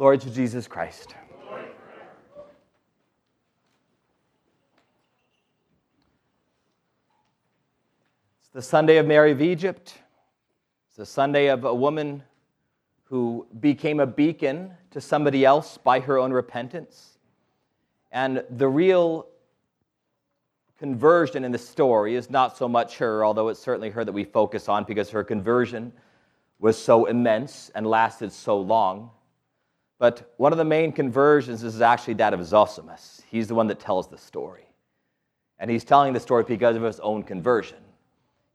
To Jesus Christ. It's the Sunday of Mary of Egypt. It's the Sunday of a woman who became a beacon to somebody else by her own repentance. And the real conversion in the story is not so much her, although it's certainly her that we focus on because her conversion was so immense and lasted so long. But one of the main conversions is actually that of Zosimus. He's the one that tells the story. And he's telling the story because of his own conversion.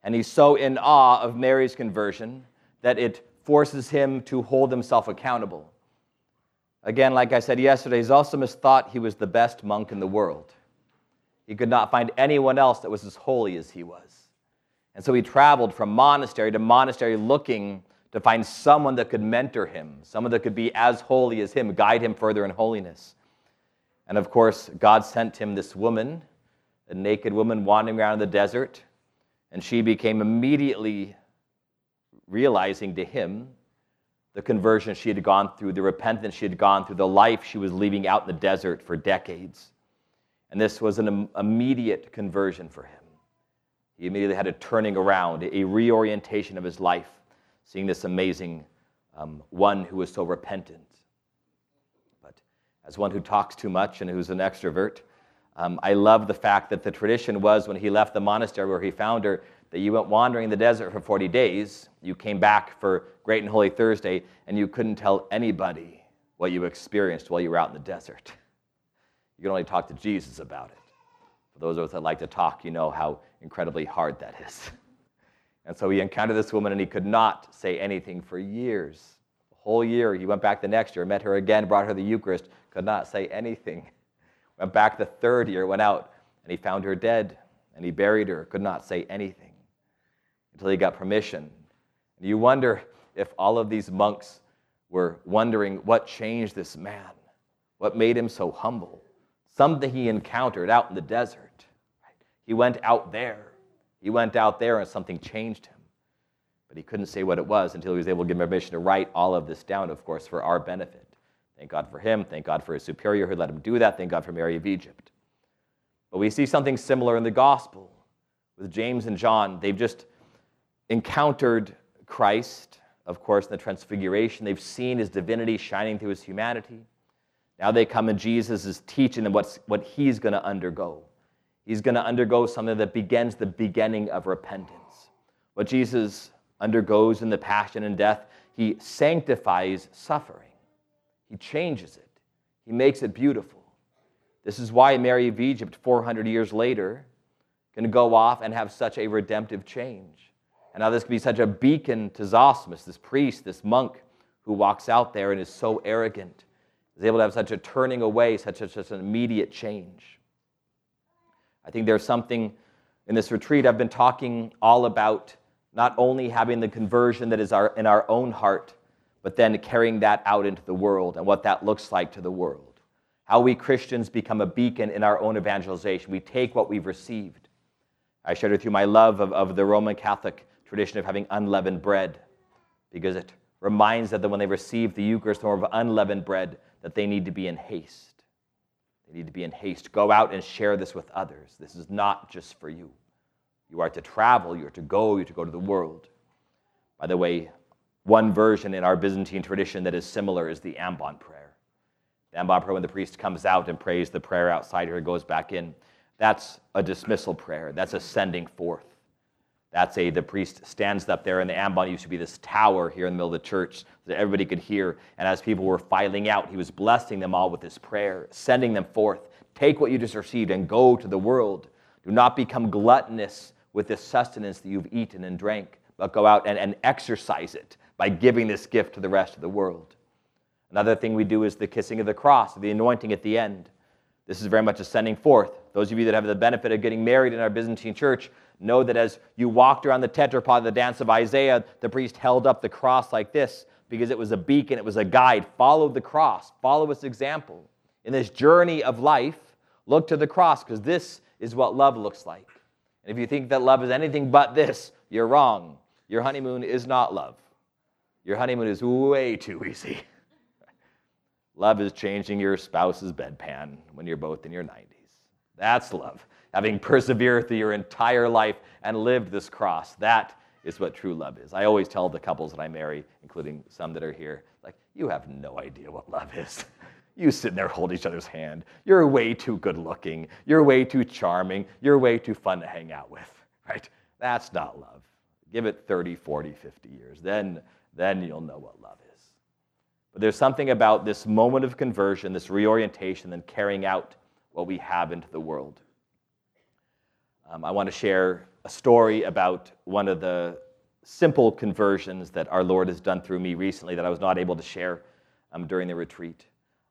And he's so in awe of Mary's conversion that it forces him to hold himself accountable. Again, like I said yesterday, Zosimus thought he was the best monk in the world. He could not find anyone else that was as holy as he was. And so he traveled from monastery to monastery looking to find someone that could mentor him, someone that could be as holy as him, guide him further in holiness. And of course, God sent him this woman, a naked woman wandering around in the desert, and she became immediately realizing to him the conversion she had gone through, the repentance she had gone through, the life she was leaving out in the desert for decades. And this was an immediate conversion for him. He immediately had a turning around, a reorientation of his life seeing this amazing um, one who is so repentant. But as one who talks too much and who's an extrovert, um, I love the fact that the tradition was when he left the monastery where he found her, that you went wandering in the desert for 40 days. You came back for Great and Holy Thursday, and you couldn't tell anybody what you experienced while you were out in the desert. You could only talk to Jesus about it. For those of us that like to talk, you know how incredibly hard that is. And so he encountered this woman and he could not say anything for years. A whole year. He went back the next year, met her again, brought her the Eucharist, could not say anything. Went back the third year, went out, and he found her dead. And he buried her, could not say anything until he got permission. And you wonder if all of these monks were wondering what changed this man, what made him so humble. Something he encountered out in the desert. He went out there he went out there and something changed him. But he couldn't say what it was until he was able to give permission to write all of this down, of course, for our benefit. Thank God for him. Thank God for his superior who let him do that. Thank God for Mary of Egypt. But we see something similar in the gospel with James and John. They've just encountered Christ, of course, in the transfiguration. They've seen his divinity shining through his humanity. Now they come and Jesus is teaching them what's, what he's going to undergo. He's going to undergo something that begins the beginning of repentance. What Jesus undergoes in the passion and death, he sanctifies suffering. He changes it. He makes it beautiful. This is why Mary of Egypt, 400 years later, can go off and have such a redemptive change. And now this can be such a beacon to Zosimus, this priest, this monk who walks out there and is so arrogant, is able to have such a turning away, such, a, such an immediate change. I think there's something in this retreat I've been talking all about not only having the conversion that is our, in our own heart, but then carrying that out into the world and what that looks like to the world. How we Christians become a beacon in our own evangelization. We take what we've received. I shared with you my love of, of the Roman Catholic tradition of having unleavened bread because it reminds them that when they receive the Eucharist form of unleavened bread, that they need to be in haste. They need to be in haste. Go out and share this with others. This is not just for you. You are to travel, you are to go, you are to go to the world. By the way, one version in our Byzantine tradition that is similar is the ambon prayer. The ambon prayer, when the priest comes out and prays the prayer outside here, goes back in, that's a dismissal prayer. That's a sending forth. That's a, the priest stands up there, and the ambon used to be this tower here in the middle of the church that everybody could hear. And as people were filing out, he was blessing them all with this prayer, sending them forth. Take what you just received and go to the world. Do not become gluttonous with this sustenance that you've eaten and drank, but go out and, and exercise it by giving this gift to the rest of the world. Another thing we do is the kissing of the cross, the anointing at the end. This is very much a sending forth. Those of you that have the benefit of getting married in our Byzantine church know that as you walked around the tetrapod, of the dance of Isaiah, the priest held up the cross like this because it was a beacon, it was a guide. Follow the cross, follow its example. In this journey of life, look to the cross because this is what love looks like. And if you think that love is anything but this, you're wrong. Your honeymoon is not love. Your honeymoon is way too easy. Love is changing your spouse's bedpan when you're both in your 90s. That's love. Having persevered through your entire life and lived this cross. That is what true love is. I always tell the couples that I marry, including some that are here, like, you have no idea what love is. You sit there, hold each other's hand. You're way too good looking. You're way too charming. You're way too fun to hang out with, right? That's not love. Give it 30, 40, 50 years. Then, then you'll know what love is. But there's something about this moment of conversion, this reorientation, and carrying out what we have into the world. Um, I want to share a story about one of the simple conversions that our Lord has done through me recently that I was not able to share um, during the retreat.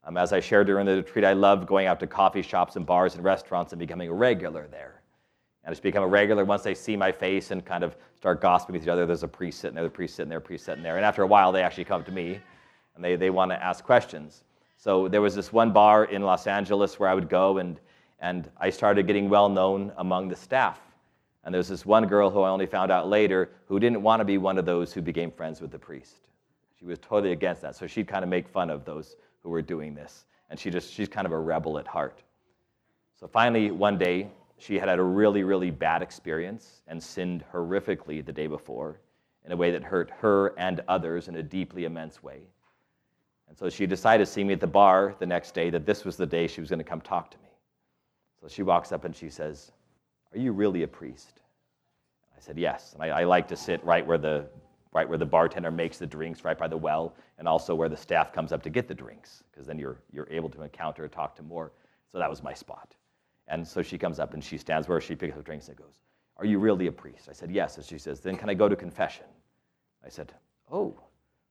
Um, as I shared during the retreat, I love going out to coffee shops and bars and restaurants and becoming a regular there. And I just become a regular once they see my face and kind of start gossiping with each other. There's a priest sitting there, the priest sitting there, the priest sitting there. And after a while, they actually come to me and they, they want to ask questions. So there was this one bar in Los Angeles where I would go, and, and I started getting well known among the staff. And there was this one girl who I only found out later who didn't want to be one of those who became friends with the priest. She was totally against that. So she'd kind of make fun of those who were doing this. And she just, she's kind of a rebel at heart. So finally, one day, she had had a really, really bad experience and sinned horrifically the day before in a way that hurt her and others in a deeply immense way. And so she decided to see me at the bar the next day that this was the day she was going to come talk to me. So she walks up and she says, Are you really a priest? I said, Yes. And I, I like to sit right where the right where the bartender makes the drinks, right by the well, and also where the staff comes up to get the drinks, because then you're, you're able to encounter and talk to more. So that was my spot. And so she comes up and she stands where she picks up drinks and goes, Are you really a priest? I said, Yes. And she says, Then can I go to confession? I said, Oh,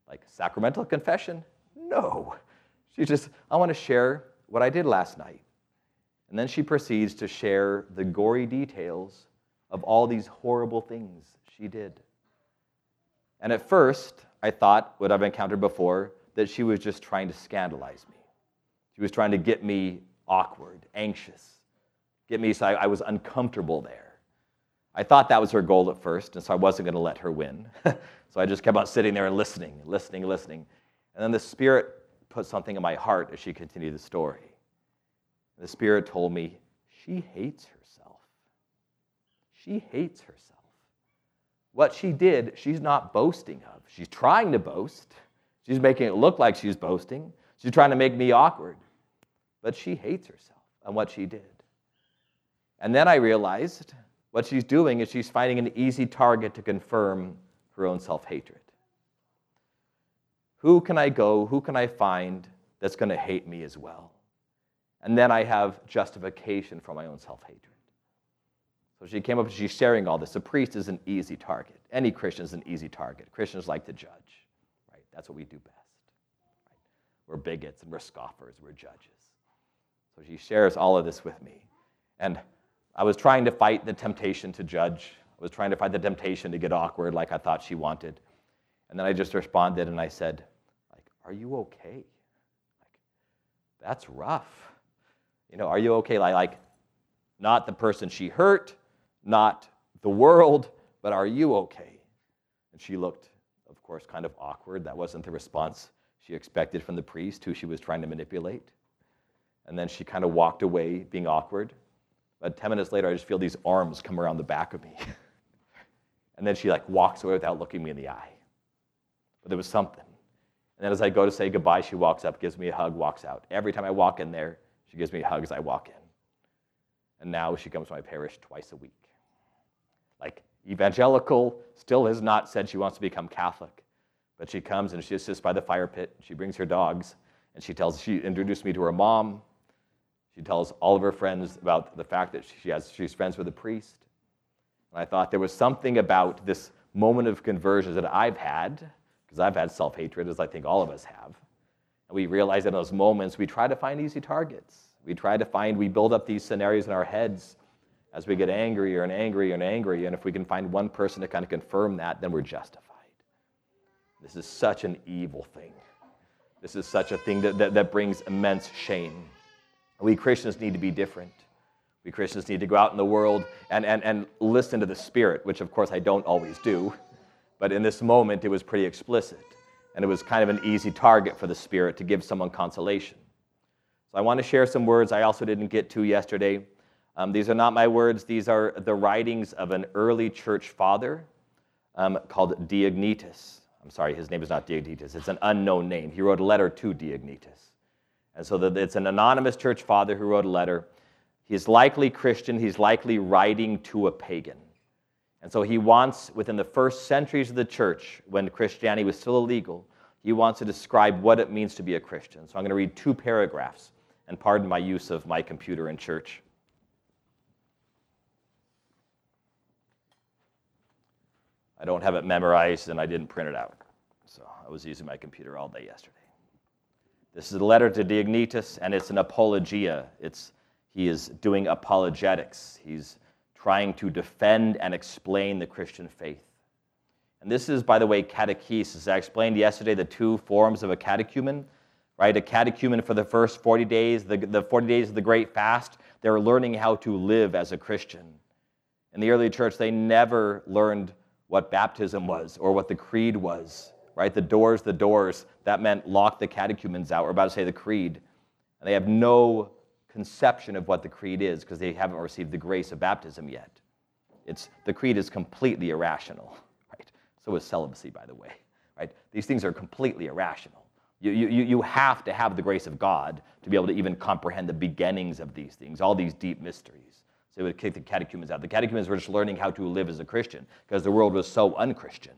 like sacramental confession? No. She just, I want to share what I did last night. And then she proceeds to share the gory details of all these horrible things she did. And at first, I thought, what I've encountered before, that she was just trying to scandalize me. She was trying to get me awkward, anxious, get me so I, I was uncomfortable there. I thought that was her goal at first, and so I wasn't going to let her win. so I just kept on sitting there and listening, listening, listening. And then the Spirit put something in my heart as she continued the story. The Spirit told me, she hates herself. She hates herself. What she did, she's not boasting of. She's trying to boast. She's making it look like she's boasting. She's trying to make me awkward. But she hates herself and what she did. And then I realized what she's doing is she's finding an easy target to confirm her own self hatred. Who can I go? Who can I find that's going to hate me as well? And then I have justification for my own self hatred. So she came up and she's sharing all this. A priest is an easy target. Any Christian is an easy target. Christians like to judge, right? That's what we do best. Right? We're bigots and we're scoffers, we're judges. So she shares all of this with me. And I was trying to fight the temptation to judge. I was trying to fight the temptation to get awkward like I thought she wanted. And then I just responded and I said, like, are you okay? Like, that's rough. You know, are you okay? Like, like not the person she hurt, not the world, but are you okay? And she looked, of course, kind of awkward. That wasn't the response she expected from the priest who she was trying to manipulate. And then she kind of walked away, being awkward. But 10 minutes later, I just feel these arms come around the back of me. and then she like walks away without looking me in the eye. But there was something. And then as I go to say goodbye, she walks up, gives me a hug, walks out. Every time I walk in there, she gives me a hug as I walk in. And now she comes to my parish twice a week. Like evangelical, still has not said she wants to become Catholic. But she comes and she sits by the fire pit. She brings her dogs and she tells, she introduced me to her mom. She tells all of her friends about the fact that she has, she's friends with a priest. And I thought there was something about this moment of conversion that I've had, because I've had self hatred, as I think all of us have. And we realize in those moments we try to find easy targets. We try to find, we build up these scenarios in our heads as we get angrier and angrier and angrier. And if we can find one person to kind of confirm that, then we're justified. This is such an evil thing. This is such a thing that, that, that brings immense shame. We Christians need to be different. We Christians need to go out in the world and, and, and listen to the Spirit, which of course I don't always do. But in this moment, it was pretty explicit. And it was kind of an easy target for the Spirit to give someone consolation. So I want to share some words I also didn't get to yesterday. Um, these are not my words, these are the writings of an early church father um, called Diognetus. I'm sorry, his name is not Diognetus, it's an unknown name. He wrote a letter to Diognetus. And so it's an anonymous church father who wrote a letter. He's likely Christian, he's likely writing to a pagan. And so he wants, within the first centuries of the church, when Christianity was still illegal, he wants to describe what it means to be a Christian. So I'm going to read two paragraphs, and pardon my use of my computer in church. I don't have it memorized, and I didn't print it out. So I was using my computer all day yesterday. This is a letter to Diognetus, and it's an apologia. It's, he is doing apologetics. He's trying to defend and explain the Christian faith. And this is, by the way, catechesis. I explained yesterday the two forms of a catechumen, right? A catechumen for the first 40 days, the, the 40 days of the Great Fast, they were learning how to live as a Christian. In the early church, they never learned what baptism was or what the creed was, right? The doors, the doors, that meant lock the catechumens out. We're about to say the creed. And they have no conception of what the creed is because they haven't received the grace of baptism yet. It's, the creed is completely irrational, right? So is celibacy, by the way, right? These things are completely irrational. You, you, you have to have the grace of God to be able to even comprehend the beginnings of these things, all these deep mysteries. So they would kick the catechumens out. The catechumens were just learning how to live as a Christian because the world was so unchristian.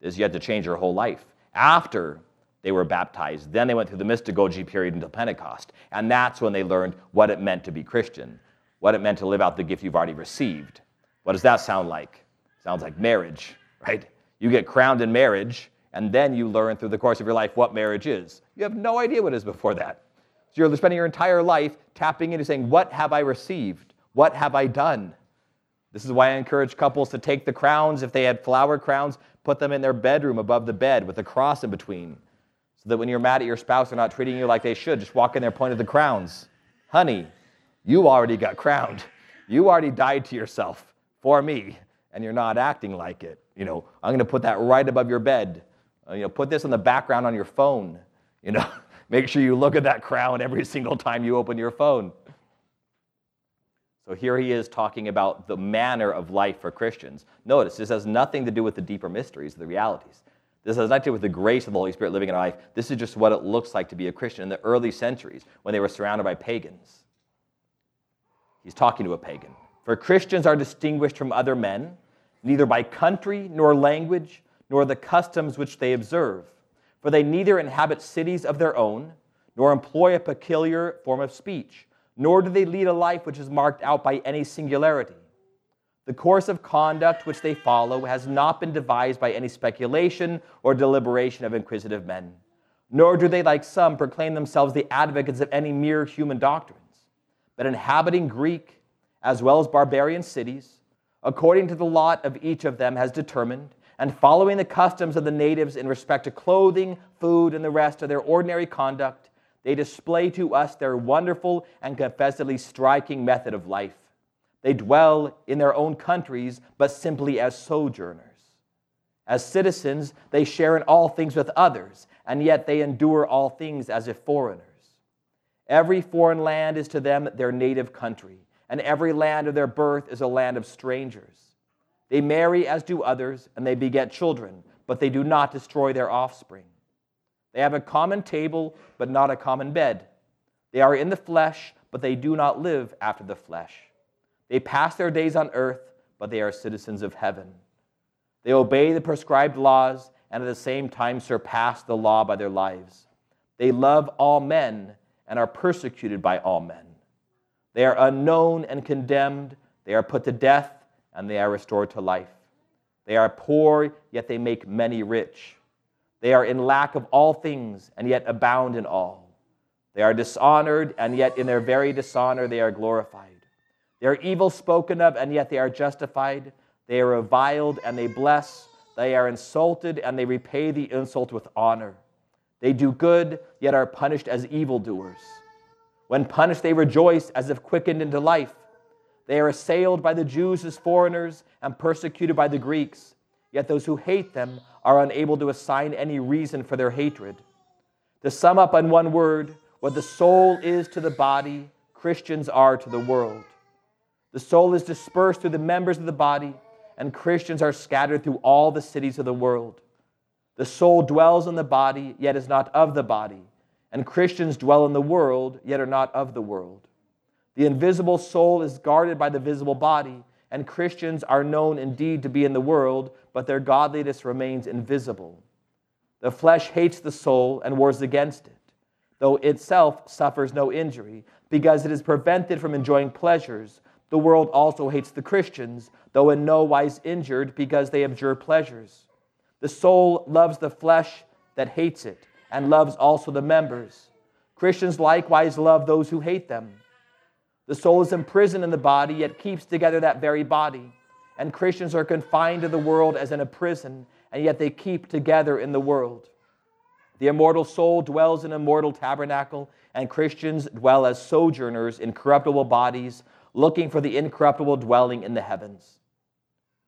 This you had to change your whole life. After they were baptized. Then they went through the mystagogy period until Pentecost. And that's when they learned what it meant to be Christian, what it meant to live out the gift you've already received. What does that sound like? Sounds like marriage, right? You get crowned in marriage, and then you learn through the course of your life what marriage is. You have no idea what it is before that. So you're spending your entire life tapping into saying, What have I received? What have I done? This is why I encourage couples to take the crowns, if they had flower crowns, put them in their bedroom above the bed with a cross in between so that when you're mad at your spouse, they're not treating you like they should. Just walk in there, point at the crowns. Honey, you already got crowned. You already died to yourself for me, and you're not acting like it. You know, I'm going to put that right above your bed. Uh, you know, put this in the background on your phone. You know, make sure you look at that crown every single time you open your phone. So here he is talking about the manner of life for Christians. Notice this has nothing to do with the deeper mysteries, the realities. This has nothing to do with the grace of the Holy Spirit living in our life. This is just what it looks like to be a Christian in the early centuries when they were surrounded by pagans. He's talking to a pagan. For Christians are distinguished from other men, neither by country, nor language, nor the customs which they observe. For they neither inhabit cities of their own, nor employ a peculiar form of speech, nor do they lead a life which is marked out by any singularity the course of conduct which they follow has not been devised by any speculation or deliberation of inquisitive men, nor do they, like some, proclaim themselves the advocates of any mere human doctrines, but inhabiting Greek as well as barbarian cities, according to the lot of each of them has determined, and following the customs of the natives in respect to clothing, food, and the rest of their ordinary conduct, they display to us their wonderful and confessedly striking method of life they dwell in their own countries, but simply as sojourners. As citizens, they share in all things with others, and yet they endure all things as if foreigners. Every foreign land is to them their native country, and every land of their birth is a land of strangers. They marry as do others, and they beget children, but they do not destroy their offspring. They have a common table, but not a common bed. They are in the flesh, but they do not live after the flesh. They pass their days on earth, but they are citizens of heaven. They obey the prescribed laws and at the same time surpass the law by their lives. They love all men and are persecuted by all men. They are unknown and condemned. They are put to death and they are restored to life. They are poor, yet they make many rich. They are in lack of all things and yet abound in all. They are dishonored, and yet in their very dishonor they are glorified. They are evil spoken of, and yet they are justified. They are reviled, and they bless. They are insulted, and they repay the insult with honor. They do good, yet are punished as evildoers. When punished, they rejoice as if quickened into life. They are assailed by the Jews as foreigners and persecuted by the Greeks. Yet those who hate them are unable to assign any reason for their hatred. To sum up in one word, what the soul is to the body, Christians are to the world. The soul is dispersed through the members of the body, and Christians are scattered through all the cities of the world. The soul dwells in the body, yet is not of the body, and Christians dwell in the world, yet are not of the world. The invisible soul is guarded by the visible body, and Christians are known indeed to be in the world, but their godliness remains invisible. The flesh hates the soul and wars against it, though itself suffers no injury, because it is prevented from enjoying pleasures. The world also hates the Christians, though in no wise injured, because they abjure pleasures. The soul loves the flesh that hates it, and loves also the members. Christians likewise love those who hate them. The soul is imprisoned in the body, yet keeps together that very body. And Christians are confined to the world as in a prison, and yet they keep together in the world. The immortal soul dwells in a mortal tabernacle, and Christians dwell as sojourners in corruptible bodies, looking for the incorruptible dwelling in the heavens.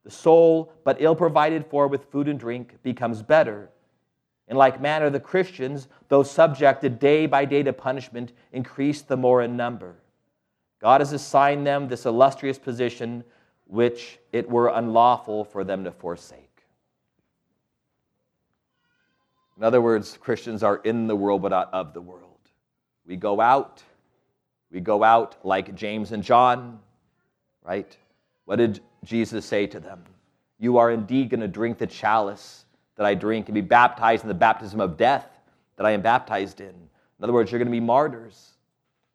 The soul, but ill provided for with food and drink, becomes better. In like manner, the Christians, though subjected day by day to punishment, increase the more in number. God has assigned them this illustrious position which it were unlawful for them to forsake. In other words, Christians are in the world but not of the world. We go out, we go out like James and John, right? What did Jesus say to them? You are indeed going to drink the chalice that I drink and be baptized in the baptism of death that I am baptized in. In other words, you're going to be martyrs.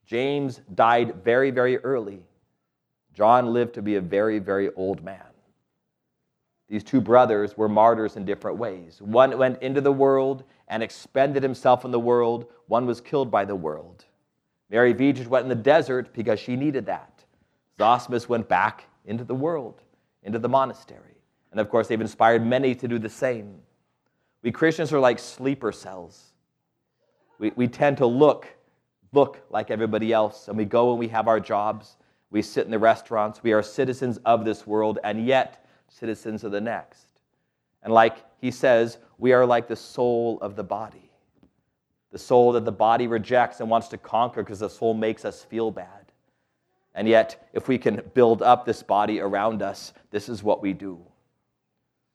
James died very, very early. John lived to be a very, very old man. These two brothers were martyrs in different ways. One went into the world and expended himself in the world, one was killed by the world. Mary Vigil went in the desert because she needed that. Zosimus went back into the world, into the monastery. And of course, they've inspired many to do the same. We Christians are like sleeper cells. We, we tend to look look like everybody else, and we go and we have our jobs, we sit in the restaurants, we are citizens of this world, and yet citizens of the next. And like he says, we are like the soul of the body. The soul that the body rejects and wants to conquer because the soul makes us feel bad. And yet, if we can build up this body around us, this is what we do.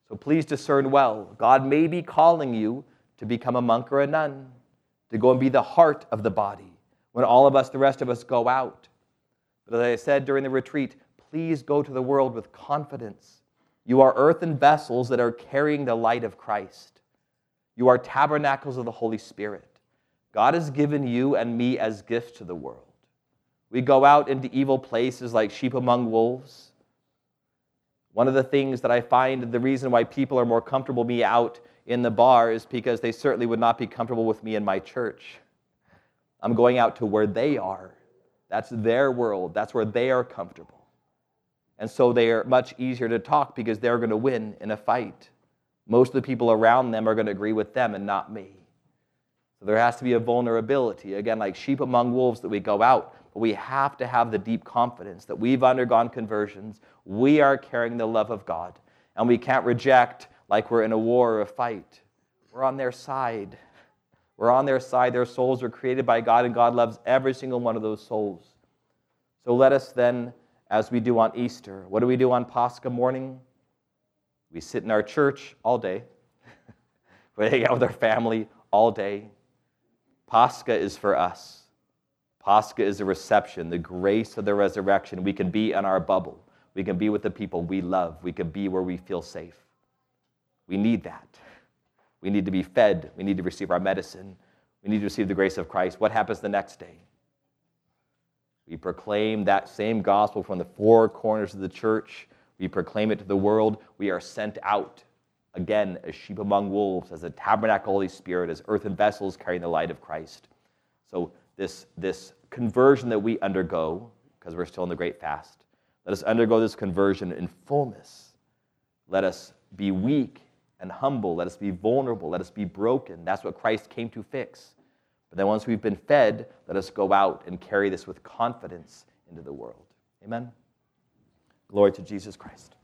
So please discern well. God may be calling you to become a monk or a nun, to go and be the heart of the body, when all of us, the rest of us, go out. But as I said during the retreat, please go to the world with confidence. You are earthen vessels that are carrying the light of Christ. You are tabernacles of the Holy Spirit. God has given you and me as gifts to the world. We go out into evil places like sheep among wolves. One of the things that I find the reason why people are more comfortable me out in the bar is because they certainly would not be comfortable with me in my church. I'm going out to where they are. That's their world. That's where they are comfortable. And so they are much easier to talk because they're going to win in a fight. Most of the people around them are going to agree with them and not me. So there has to be a vulnerability. Again, like sheep among wolves, that we go out, but we have to have the deep confidence that we've undergone conversions. We are carrying the love of God, and we can't reject like we're in a war or a fight. We're on their side. We're on their side. Their souls are created by God, and God loves every single one of those souls. So let us then, as we do on Easter, what do we do on Pascha morning? We sit in our church all day. we hang out with our family all day. Pascha is for us. Pascha is a reception, the grace of the resurrection. We can be in our bubble. We can be with the people we love. We can be where we feel safe. We need that. We need to be fed. We need to receive our medicine. We need to receive the grace of Christ. What happens the next day? We proclaim that same gospel from the four corners of the church. We proclaim it to the world. We are sent out again as sheep among wolves, as a tabernacle Holy Spirit, as earthen vessels carrying the light of Christ. So, this, this conversion that we undergo, because we're still in the great fast, let us undergo this conversion in fullness. Let us be weak and humble. Let us be vulnerable. Let us be broken. That's what Christ came to fix. But then once we've been fed, let us go out and carry this with confidence into the world. Amen. Glory to Jesus Christ.